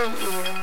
love you.